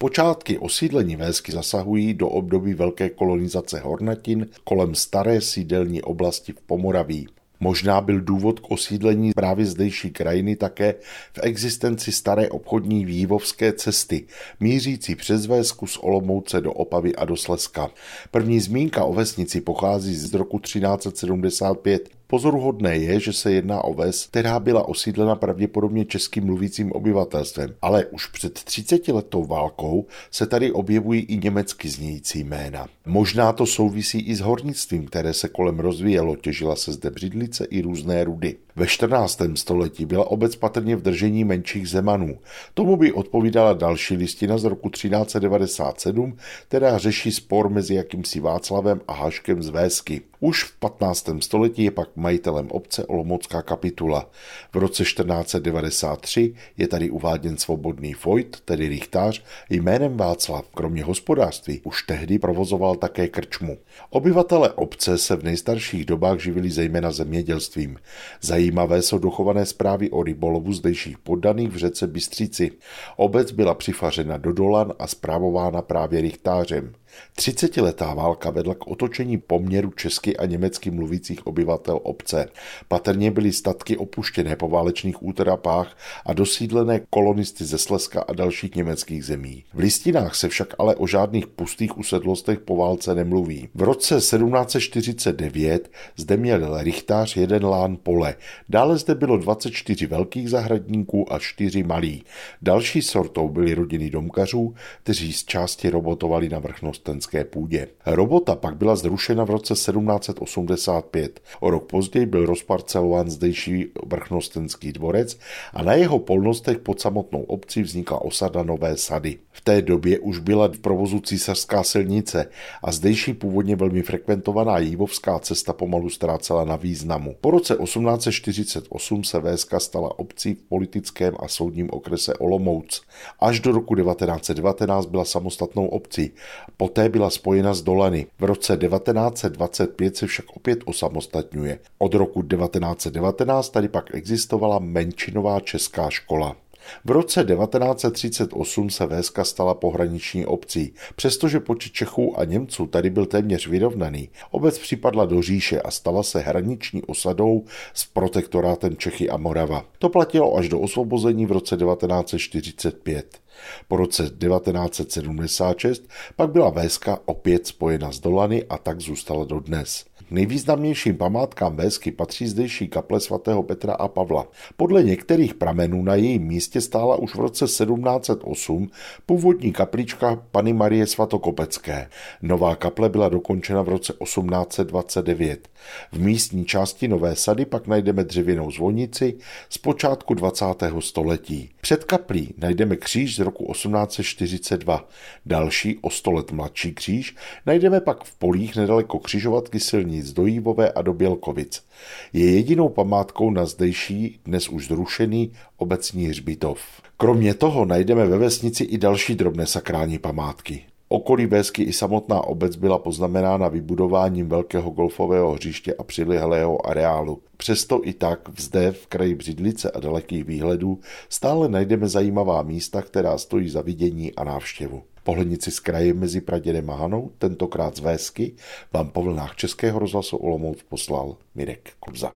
Počátky osídlení Vésky zasahují do období velké kolonizace Hornatin kolem staré sídelní oblasti v Pomoraví. Možná byl důvod k osídlení právě zdejší krajiny také v existenci staré obchodní vývovské cesty, mířící přes Vésku z Olomouce do Opavy a do Slezska. První zmínka o vesnici pochází z roku 1375 Pozoruhodné je, že se jedná o ves, která byla osídlena pravděpodobně českým mluvícím obyvatelstvem, ale už před 30 letou válkou se tady objevují i německy znějící jména. Možná to souvisí i s hornictvím, které se kolem rozvíjelo, těžila se zde břidlice i různé rudy. Ve 14. století byla obec patrně v držení menších zemanů. Tomu by odpovídala další listina z roku 1397, která řeší spor mezi jakýmsi Václavem a Haškem z Vésky. Už v 15. století je pak majitelem obce Olomoucká kapitula. V roce 1493 je tady uváděn svobodný Vojt, tedy richtář, jménem Václav. Kromě hospodářství už tehdy provozoval také krčmu. Obyvatele obce se v nejstarších dobách živili zejména zemědělstvím. Zajímavé jsou dochované zprávy o rybolovu zdejších poddaných v řece Bystříci. Obec byla přifařena do Dolan a zprávována právě richtářem. Třicetiletá válka vedla k otočení poměru česky a německy mluvících obyvatel obce. Patrně byly statky opuštěné po válečných útrapách a dosídlené kolonisty ze Slezska a dalších německých zemí. V listinách se však ale o žádných pustých usedlostech po válce nemluví. V roce 1749 zde měl richtář jeden lán pole. Dále zde bylo 24 velkých zahradníků a 4 malí. Další sortou byly rodiny domkařů, kteří z části robotovali na vrchnost vrchnostenské půdě. Robota pak byla zrušena v roce 1785. O rok později byl rozparcelován zdejší vrchnostenský dvorec a na jeho polnostech pod samotnou obcí vznikla osada Nové Sady. V té době už byla v provozu císařská silnice a zdejší původně velmi frekventovaná Jívovská cesta pomalu ztrácela na významu. Po roce 1848 se Véska stala obcí v politickém a soudním okrese Olomouc. Až do roku 1919 byla samostatnou obcí. Poté poté byla spojena s Dolany. V roce 1925 se však opět osamostatňuje. Od roku 1919 tady pak existovala menšinová česká škola. V roce 1938 se Véska stala pohraniční obcí. Přestože počet Čechů a Němců tady byl téměř vyrovnaný, obec připadla do říše a stala se hraniční osadou s protektorátem Čechy a Morava. To platilo až do osvobození v roce 1945. Po roce 1976 pak byla Véska opět spojena s Dolany a tak zůstala dodnes. Nejvýznamnějším památkám Vésky patří zdejší kaple svatého Petra a Pavla. Podle některých pramenů na jejím místě stála už v roce 1708 původní kaplička Pany Marie Svatokopecké. Nová kaple byla dokončena v roce 1829. V místní části Nové sady pak najdeme dřevěnou zvonici z počátku 20. století. Před kaplí najdeme kříž z roku 1842. Další o 100 let mladší kříž najdeme pak v polích nedaleko křižovatky silnic do Jívové a do Bělkovic. Je jedinou památkou na zdejší, dnes už zrušený, obecní hřbitov. Kromě toho najdeme ve vesnici i další drobné sakrální památky. Okolí Vésky i samotná obec byla poznamenána vybudováním velkého golfového hřiště a přilehlého areálu. Přesto i tak zde v kraji Břidlice a dalekých výhledů stále najdeme zajímavá místa, která stojí za vidění a návštěvu. Pohlednici z kraje mezi Pradědem a Hanou, tentokrát z Vésky, vám po vlnách Českého rozhlasu Olomouc poslal Mirek Kurza.